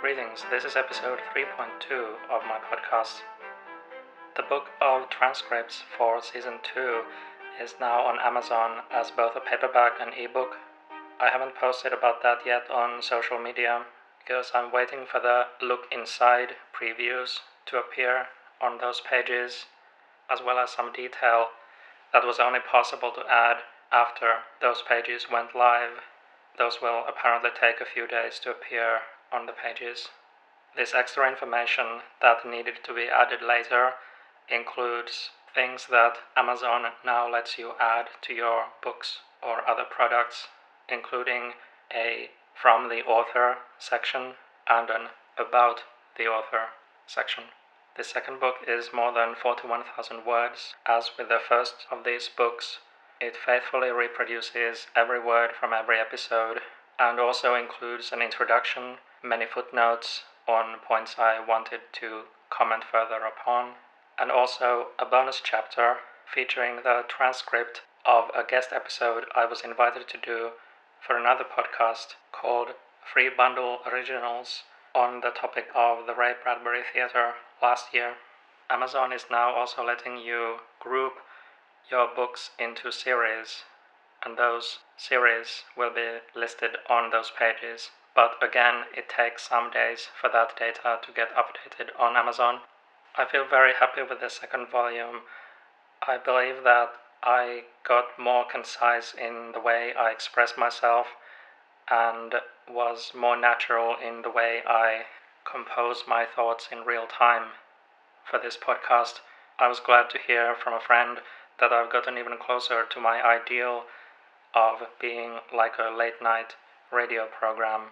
Greetings, this is episode 3.2 of my podcast. The book of transcripts for season 2 is now on Amazon as both a paperback and ebook. I haven't posted about that yet on social media because I'm waiting for the look inside previews to appear on those pages, as well as some detail that was only possible to add after those pages went live. Those will apparently take a few days to appear on the pages. This extra information that needed to be added later includes things that Amazon now lets you add to your books or other products, including a from the author section and an about the author section. The second book is more than 41,000 words. As with the first of these books, it faithfully reproduces every word from every episode and also includes an introduction, many footnotes on points I wanted to comment further upon, and also a bonus chapter featuring the transcript of a guest episode I was invited to do for another podcast called Free Bundle Originals on the topic of the Ray Bradbury Theatre last year. Amazon is now also letting you group your books into series, and those series will be listed on those pages. But again, it takes some days for that data to get updated on Amazon. I feel very happy with the second volume. I believe that I got more concise in the way I express myself and was more natural in the way I compose my thoughts in real time. For this podcast, I was glad to hear from a friend that I've gotten even closer to my ideal of being like a late night radio program.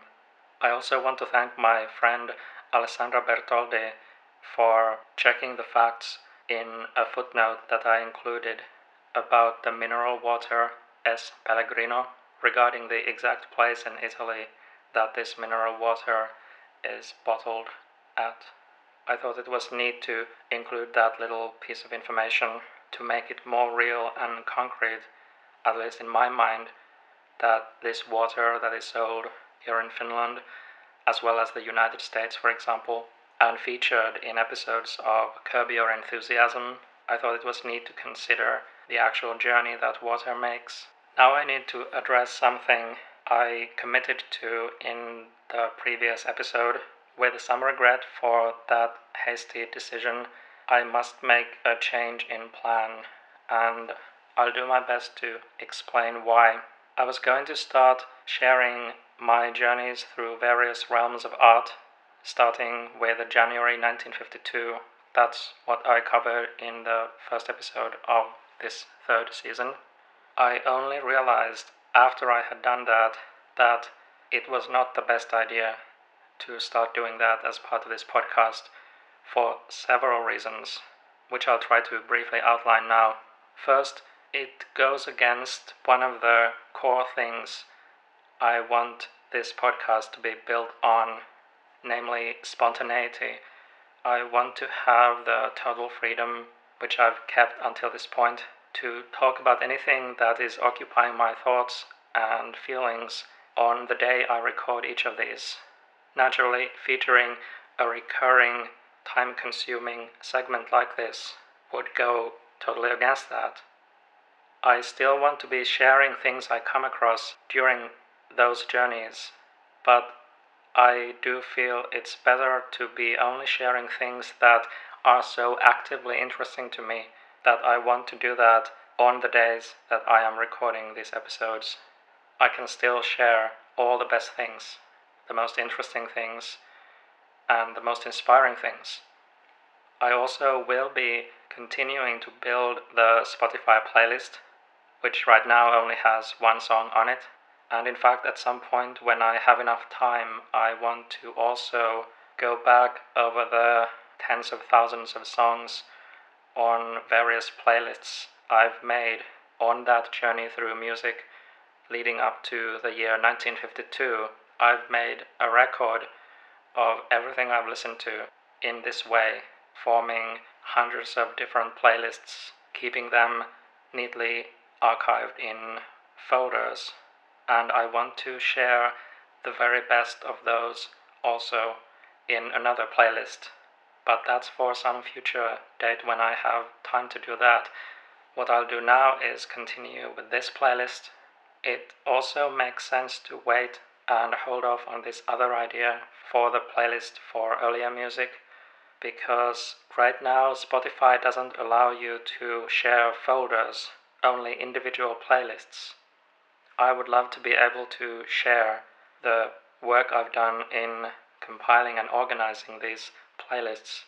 I also want to thank my friend Alessandra Bertoldi for checking the facts in a footnote that I included about the mineral water S. Pellegrino regarding the exact place in Italy that this mineral water is bottled at. I thought it was neat to include that little piece of information to make it more real and concrete, at least in my mind, that this water that is sold here in Finland, as well as the United States, for example, and featured in episodes of Curb Your Enthusiasm, I thought it was neat to consider the actual journey that water makes. Now I need to address something I committed to in the previous episode with some regret for that hasty decision I must make a change in plan, and I'll do my best to explain why. I was going to start sharing my journeys through various realms of art, starting with January 1952. That's what I covered in the first episode of this third season. I only realized after I had done that that it was not the best idea to start doing that as part of this podcast for several reasons, which I'll try to briefly outline now. First, it goes against one of the core things I want this podcast to be built on, namely spontaneity. I want to have the total freedom, which I've kept until this point, to talk about anything that is occupying my thoughts and feelings on the day I record each of these. Naturally, featuring a recurring time consuming segment like this would go totally against that. I still want to be sharing things I come across during those journeys, but I do feel it's better to be only sharing things that are so actively interesting to me that I want to do that on the days that I am recording these episodes. I can still share all the best things, the most interesting things, and the most inspiring things. I also will be continuing to build the Spotify playlist, which right now only has one song on it. And in fact, at some point when I have enough time, I want to also go back over the tens of thousands of songs on various playlists I've made on that journey through music leading up to the year 1952. I've made a record of everything I've listened to in this way, forming hundreds of different playlists, keeping them neatly archived in folders. And I want to share the very best of those also in another playlist. But that's for some future date when I have time to do that. What I'll do now is continue with this playlist. It also makes sense to wait and hold off on this other idea for the playlist for earlier music because right now Spotify doesn't allow you to share folders, only individual playlists. I would love to be able to share the work I've done in compiling and organizing these playlists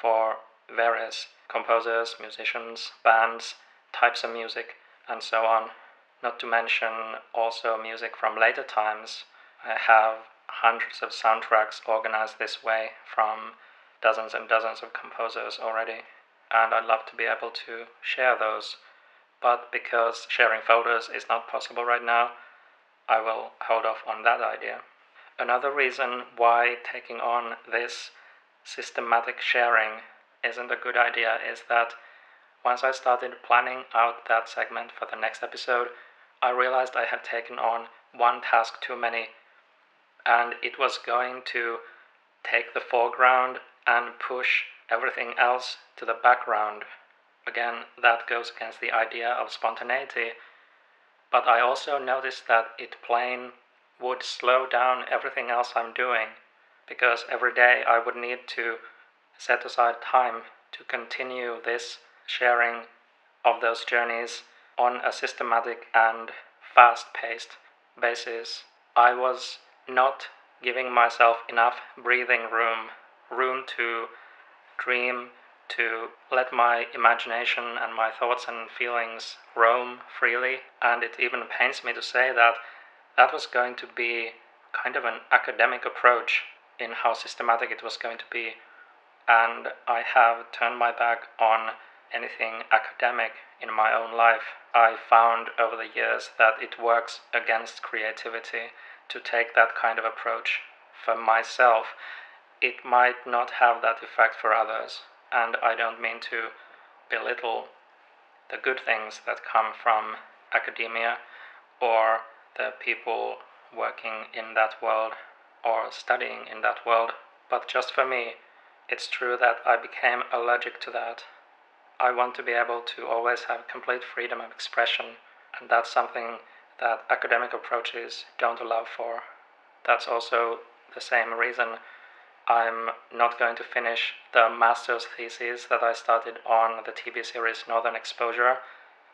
for various composers, musicians, bands, types of music, and so on. Not to mention also music from later times. I have hundreds of soundtracks organized this way from dozens and dozens of composers already, and I'd love to be able to share those. But because sharing folders is not possible right now, I will hold off on that idea. Another reason why taking on this systematic sharing isn't a good idea is that once I started planning out that segment for the next episode, I realized I had taken on one task too many, and it was going to take the foreground and push everything else to the background. Again, that goes against the idea of spontaneity. But I also noticed that it plain would slow down everything else I'm doing because every day I would need to set aside time to continue this sharing of those journeys on a systematic and fast paced basis. I was not giving myself enough breathing room room to dream, to let my imagination and my thoughts and feelings roam freely. And it even pains me to say that that was going to be kind of an academic approach in how systematic it was going to be. And I have turned my back on anything academic in my own life. I found over the years that it works against creativity to take that kind of approach for myself it might not have that effect for others. And I don't mean to belittle the good things that come from academia or the people working in that world or studying in that world. But just for me, it's true that I became allergic to that. I want to be able to always have complete freedom of expression, and that's something that academic approaches don't allow for. That's also the same reason I'm not going to finish the master's thesis that I started on the TV series Northern Exposure.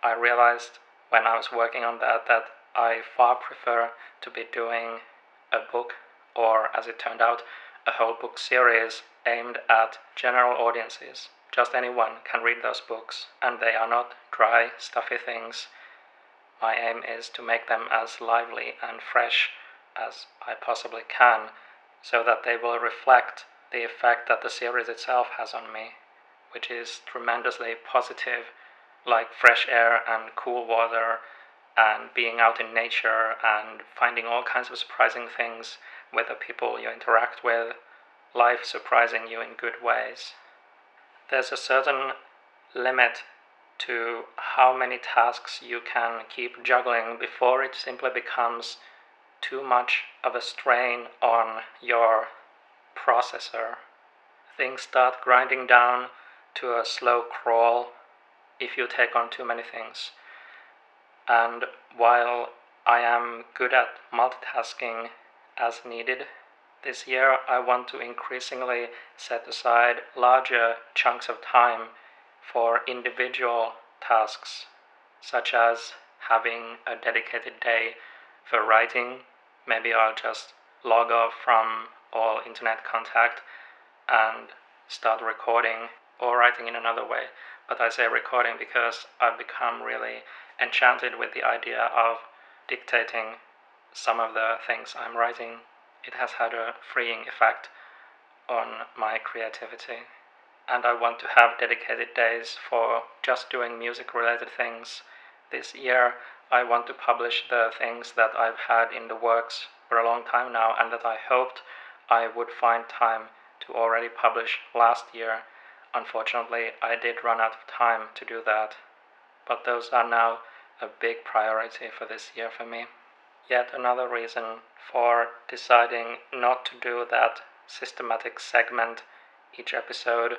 I realized when I was working on that that I far prefer to be doing a book, or as it turned out, a whole book series aimed at general audiences. Just anyone can read those books, and they are not dry, stuffy things. My aim is to make them as lively and fresh as I possibly can so that they will reflect the effect that the series itself has on me, which is tremendously positive, like fresh air and cool water, and being out in nature and finding all kinds of surprising things with the people you interact with, life surprising you in good ways. There's a certain limit to how many tasks you can keep juggling before it simply becomes too much of a strain on your processor. Things start grinding down to a slow crawl if you take on too many things. And while I am good at multitasking as needed, this year I want to increasingly set aside larger chunks of time for individual tasks, such as having a dedicated day for writing maybe I'll just log off from all internet contact and start recording or writing in another way. But I say recording because I've become really enchanted with the idea of dictating some of the things I'm writing. It has had a freeing effect on my creativity. And I want to have dedicated days for just doing music related things. This year, I want to publish the things that I've had in the works for a long time now and that I hoped I would find time to already publish last year. Unfortunately, I did run out of time to do that. But those are now a big priority for this year for me. Yet another reason for deciding not to do that systematic segment each episode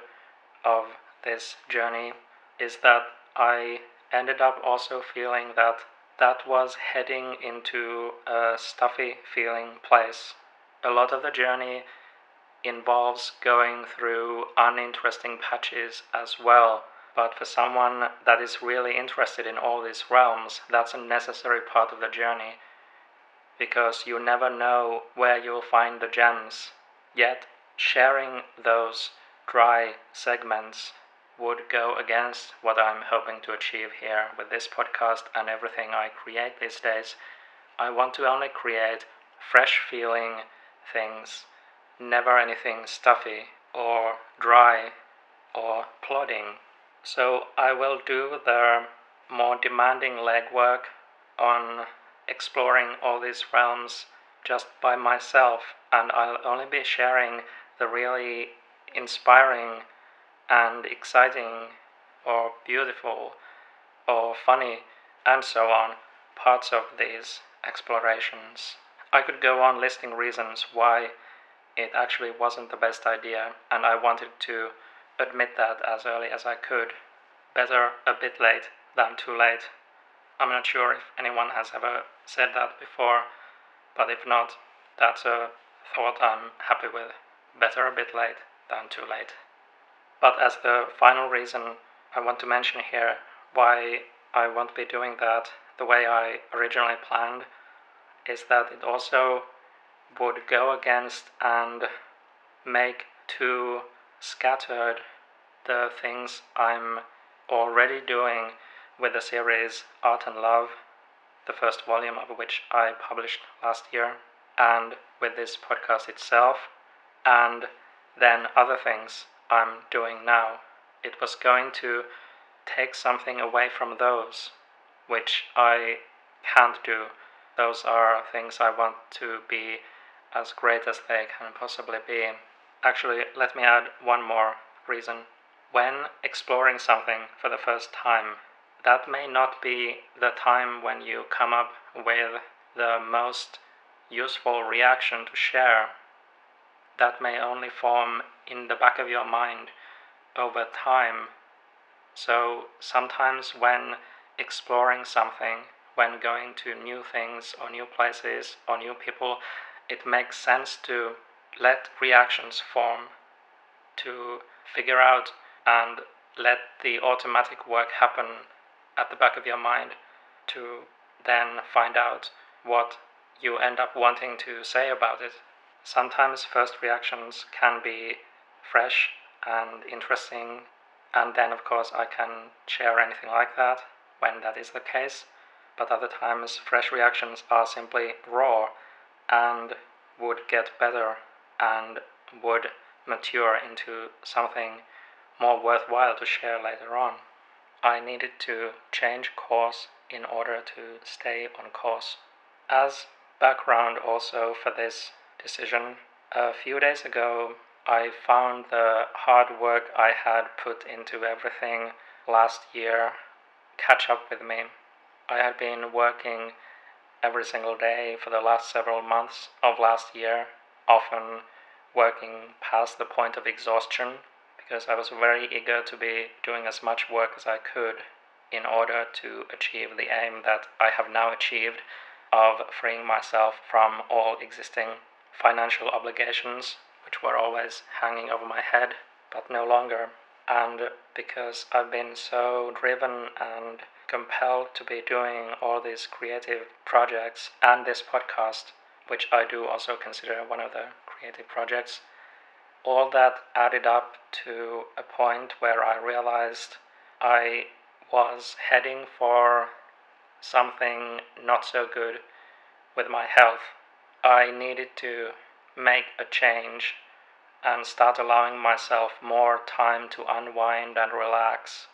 of this journey is that I ended up also feeling that that was heading into a stuffy feeling place. A lot of the journey involves going through uninteresting patches as well. But for someone that is really interested in all these realms, that's a necessary part of the journey because you never know where you'll find the gems. Yet, sharing those dry segments would go against what I'm hoping to achieve here with this podcast and everything I create these days. I want to only create fresh feeling things, never anything stuffy or dry or plodding. So I will do the more demanding legwork on exploring all these realms just by myself, and I'll only be sharing the really inspiring and exciting or beautiful or funny and so on parts of these explorations. I could go on listing reasons why it actually wasn't the best idea, and I wanted to admit that as early as I could. Better a bit late than too late. I'm not sure if anyone has ever said that before, but if not, that's a thought I'm happy with. Better a bit late than too late. But as the final reason I want to mention here why I won't be doing that the way I originally planned is that it also would go against and make too scattered the things I'm already doing with the series Art and Love, the first volume of which I published last year, and with this podcast itself, and then other things I'm doing now. It was going to take something away from those, which I can't do. Those are things I want to be as great as they can possibly be. Actually, let me add one more reason. When exploring something for the first time, that may not be the time when you come up with the most useful reaction to share. That may only form in the back of your mind over time. So sometimes when exploring something, when going to new things or new places or new people, it makes sense to let reactions form, to figure out and let the automatic work happen at the back of your mind to then find out what you end up wanting to say about it. Sometimes first reactions can be fresh and interesting, and then, of course, I can share anything like that when that is the case. But other times, fresh reactions are simply raw and would get better and would mature into something more worthwhile to share later on. I needed to change course in order to stay on course. As background, also for this decision, a few days ago I found the hard work I had put into everything last year catch up with me. I had been working every single day for the last several months of last year, often working past the point of exhaustion because I was very eager to be doing as much work as I could in order to achieve the aim that I have now achieved of freeing myself from all existing financial obligations, which were always hanging over my head, but no longer. And because I've been so driven and compelled to be doing all these creative projects and this podcast, which I do also consider one of the creative projects, all that added up to a point where I realized I was heading for something not so good with my health. I needed to make a change and start allowing myself more time to unwind and relax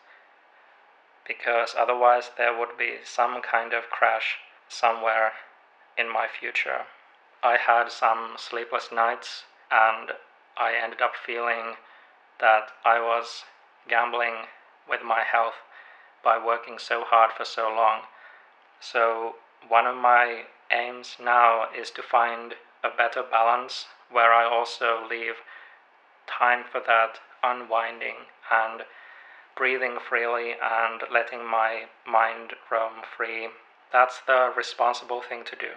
because otherwise there would be some kind of crash somewhere in my future. I had some sleepless nights and I ended up feeling that I was gambling with my health by working so hard for so long. So, one of my aims now is to find a better balance where I also leave time for that unwinding and breathing freely and letting my mind roam free. That's the responsible thing to do.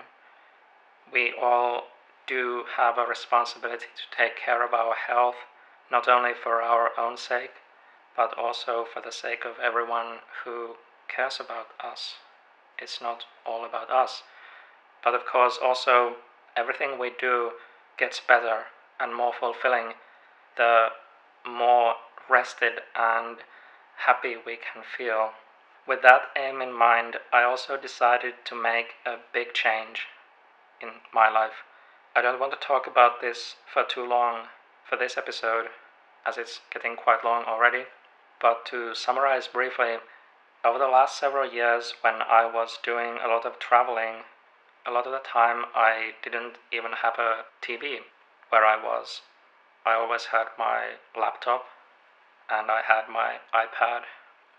We all do have a responsibility to take care of our health, not only for our own sake, but also for the sake of everyone who cares about us. It's not all about us. But of course, also, everything we do gets better and more fulfilling the more rested and happy we can feel. With that aim in mind, I also decided to make a big change in my life. I don't want to talk about this for too long for this episode, as it's getting quite long already. But to summarize briefly, over the last several years, when I was doing a lot of traveling, a lot of the time I didn't even have a TV where I was. I always had my laptop and I had my iPad,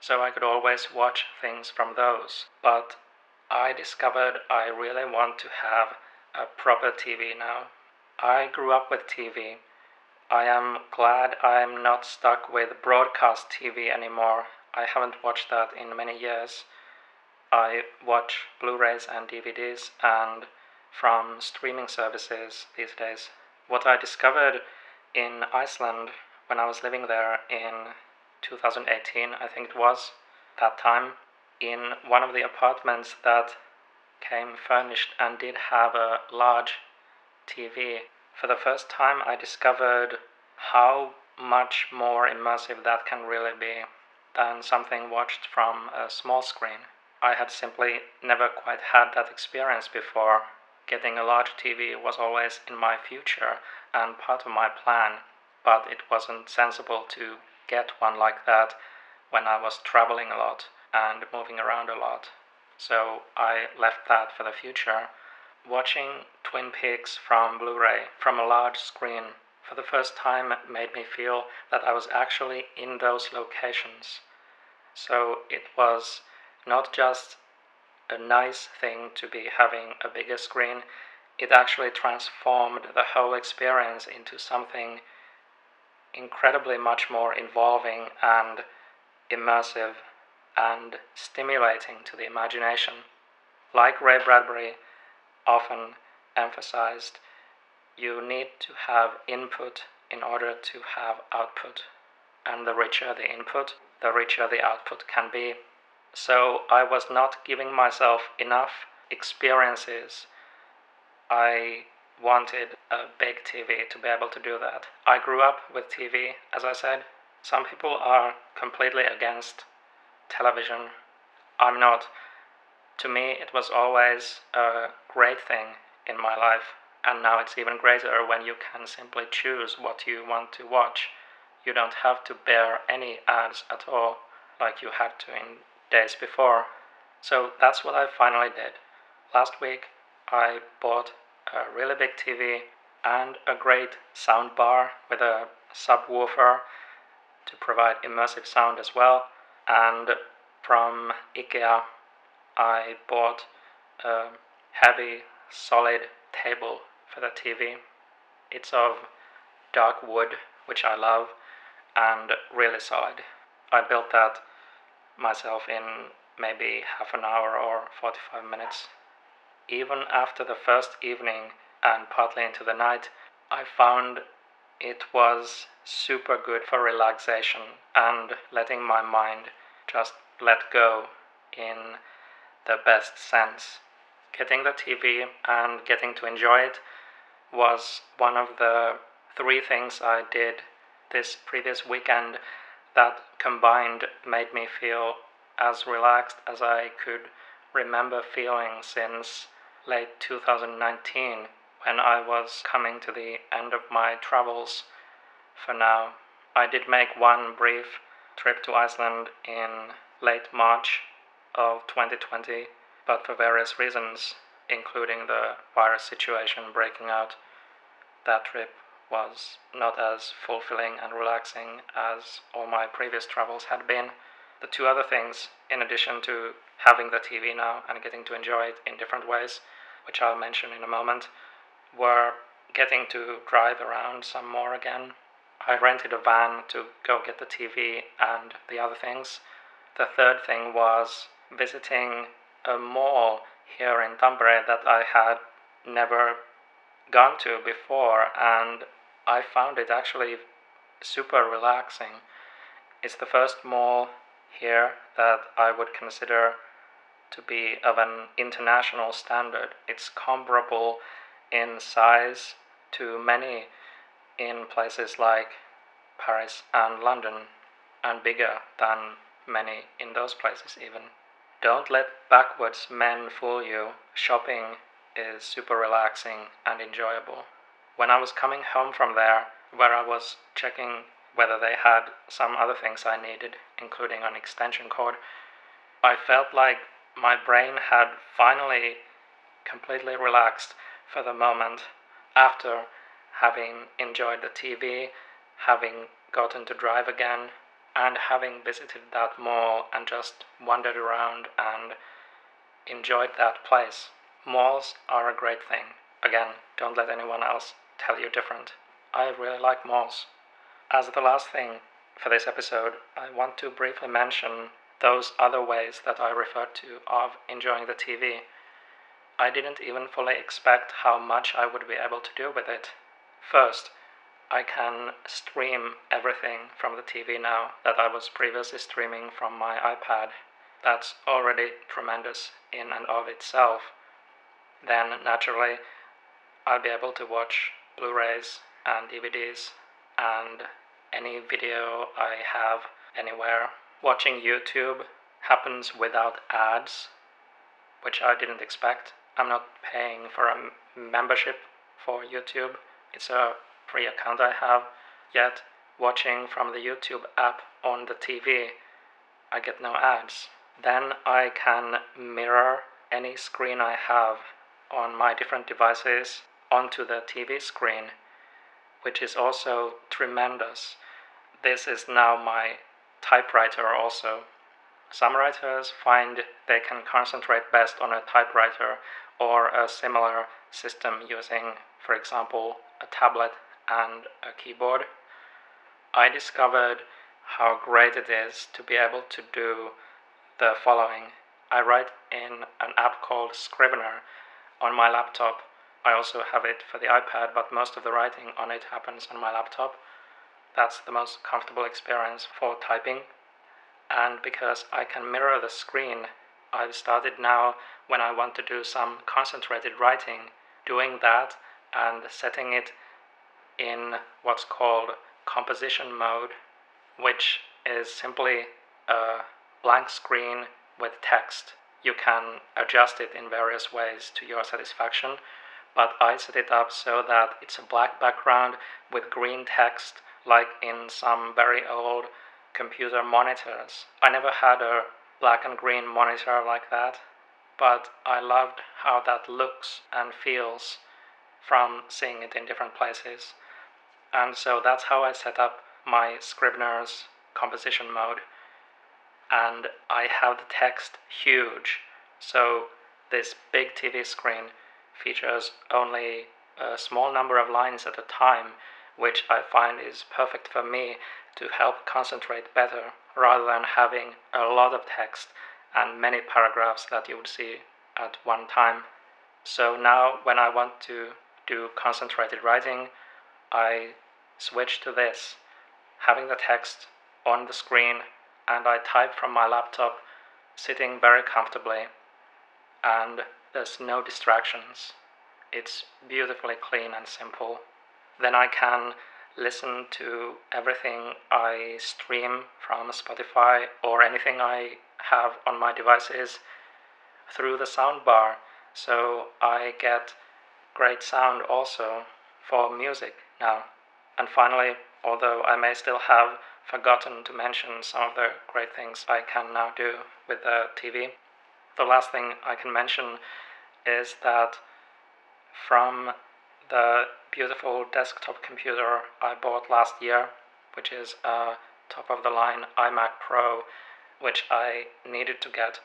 so I could always watch things from those. But I discovered I really want to have a proper TV now. I grew up with TV. I am glad I'm not stuck with broadcast TV anymore. I haven't watched that in many years. I watch Blu rays and DVDs and from streaming services these days. What I discovered in Iceland when I was living there in 2018, I think it was, that time, in one of the apartments that came furnished and did have a large TV. For the first time, I discovered how much more immersive that can really be than something watched from a small screen. I had simply never quite had that experience before. Getting a large TV was always in my future and part of my plan but it wasn't sensible to get one like that when I was traveling a lot and moving around a lot. So I left that for the future. Watching Twin Peaks from Blu ray from a large screen for the first time made me feel that I was actually in those locations. So it was not just a nice thing to be having a bigger screen, it actually transformed the whole experience into something incredibly much more involving and immersive and stimulating to the imagination. Like Ray Bradbury often emphasized, you need to have input in order to have output, and the richer the input, the richer the output can be. So I was not giving myself enough experiences. I wanted a big TV to be able to do that. I grew up with TV, as I said. Some people are completely against television. I'm not. To me, it was always a great thing in my life, and now it's even greater when you can simply choose what you want to watch. You don't have to bear any ads at all, like you had to in days before. So that's what I finally did. Last week, I bought a really big TV, and a great sound bar with a subwoofer to provide immersive sound as well. And from IKEA, I bought a heavy, solid table for the TV. It's of dark wood, which I love, and really solid. I built that myself in maybe half an hour or 45 minutes even after the first evening and partly into the night, I found it was super good for relaxation and letting my mind just let go in the best sense. Getting the TV and getting to enjoy it was one of the three things I did this previous weekend that combined made me feel as relaxed as I could remember feeling since late 2019 when I was coming to the end of my travels for now. I did make one brief trip to Iceland in late March of 2020, but for various reasons, including the virus situation breaking out, that trip was not as fulfilling and relaxing as all my previous travels had been. The two other things, in addition to having the TV now and getting to enjoy it in different ways, which I'll mention in a moment, were getting to drive around some more again. I rented a van to go get the TV and the other things. The third thing was visiting a mall here in Tampere that I had never gone to before, and I found it actually super relaxing. It's the first mall here that I would consider to be of an international standard. It's comparable in size to many in places like Paris and London, and bigger than many in those places, even. Don't let backwards men fool you. Shopping is super relaxing and enjoyable. When I was coming home from there, where I was checking whether they had some other things I needed, including an extension cord, I felt like my brain had finally completely relaxed for the moment after having enjoyed the TV, having gotten to drive again, and having visited that mall and just wandered around and enjoyed that place. Malls are a great thing. Again, don't let anyone else tell you different. I really like malls. As the last thing for this episode, I want to briefly mention those other ways that I referred to of enjoying the TV. I didn't even fully expect how much I would be able to do with it. First, I can stream everything from the TV now that I was previously streaming from my iPad. That's already tremendous in and of itself. Then, naturally, I'll be able to watch Blu rays and DVDs and any video I have anywhere. Watching YouTube happens without ads, which I didn't expect. I'm not paying for a membership for YouTube. It's a free account I have. Yet, watching from the YouTube app on the TV, I get no ads. Then I can mirror any screen I have on my different devices onto the TV screen, which is also tremendous. This is now my typewriter also. Some writers find they can concentrate best on a typewriter or a similar system using, for example, a tablet and a keyboard. I discovered how great it is to be able to do the following. I write in an app called Scrivener on my laptop. I also have it for the iPad, but most of the writing on it happens on my laptop. That's the most comfortable experience for typing. And because I can mirror the screen, I've started now when I want to do some concentrated writing, doing that and setting it in what's called composition mode, which is simply a blank screen with text. You can adjust it in various ways to your satisfaction, but I set it up so that it's a black background with green text, like in some very old computer monitors. I never had a black and green monitor like that, but I loved how that looks and feels from seeing it in different places. And so that's how I set up my Scrivener's composition mode. And I have the text huge, so this big TV screen features only a small number of lines at a time, which I find is perfect for me to help concentrate better rather than having a lot of text and many paragraphs that you would see at one time. So now, when I want to do concentrated writing, I switch to this, having the text on the screen, and I type from my laptop sitting very comfortably, and there's no distractions. It's beautifully clean and simple. Then I can listen to everything I stream from Spotify or anything I have on my devices through the soundbar, so I get great sound also for music now. And finally, although I may still have forgotten to mention some of the great things I can now do with the TV, the last thing I can mention is that from the beautiful desktop computer I bought last year, which is a top of the line iMac Pro, which I needed to get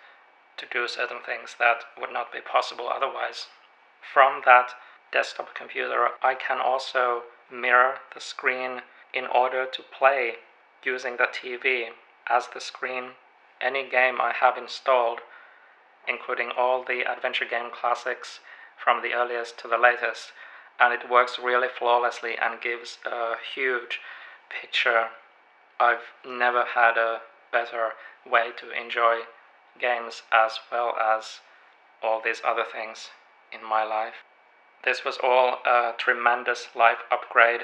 to do certain things that would not be possible otherwise. From that desktop computer, I can also mirror the screen in order to play using the TV as the screen any game I have installed, including all the adventure game classics from the earliest to the latest, and it works really flawlessly and gives a huge picture. I've never had a better way to enjoy games as well as all these other things in my life. This was all a tremendous life upgrade.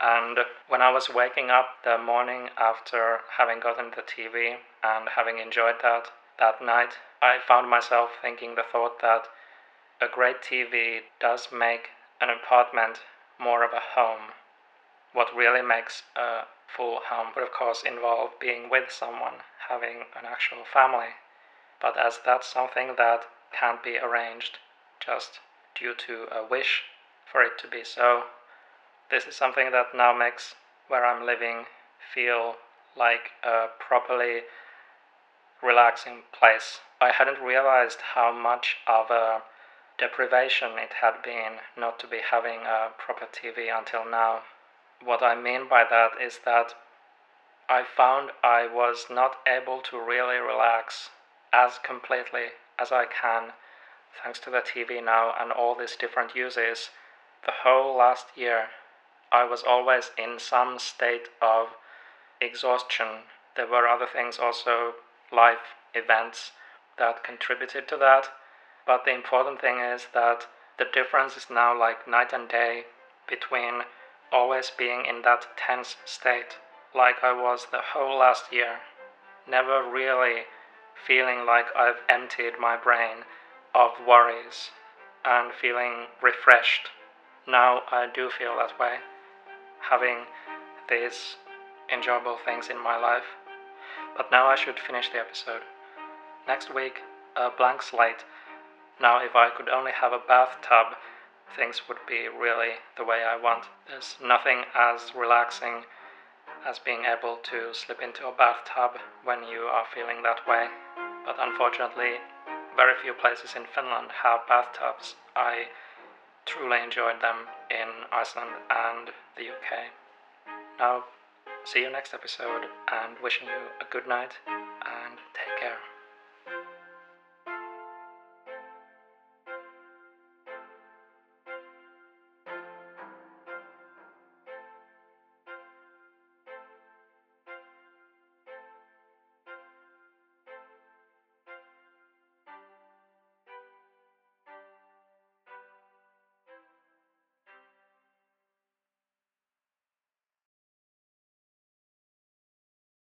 And when I was waking up the morning after having gotten the TV and having enjoyed that that night, I found myself thinking the thought that a great TV does make an apartment more of a home. What really makes a full home would, of course, involve being with someone, having an actual family. But as that's something that can't be arranged just due to a wish for it to be so, this is something that now makes where I'm living feel like a properly relaxing place. I hadn't realized how much of a deprivation it had been not to be having a proper TV until now. What I mean by that is that I found I was not able to really relax as completely as I can thanks to the TV now and all these different uses. The whole last year, I was always in some state of exhaustion. There were other things also, life events, that contributed to that but the important thing is that the difference is now like night and day between always being in that tense state, like I was the whole last year, never really feeling like I've emptied my brain of worries and feeling refreshed. Now I do feel that way, having these enjoyable things in my life. But now I should finish the episode. Next week, a blank slate now, if I could only have a bathtub, things would be really the way I want. There's nothing as relaxing as being able to slip into a bathtub when you are feeling that way. But unfortunately, very few places in Finland have bathtubs. I truly enjoyed them in Iceland and the UK. Now, see you next episode and wishing you a good night and take care.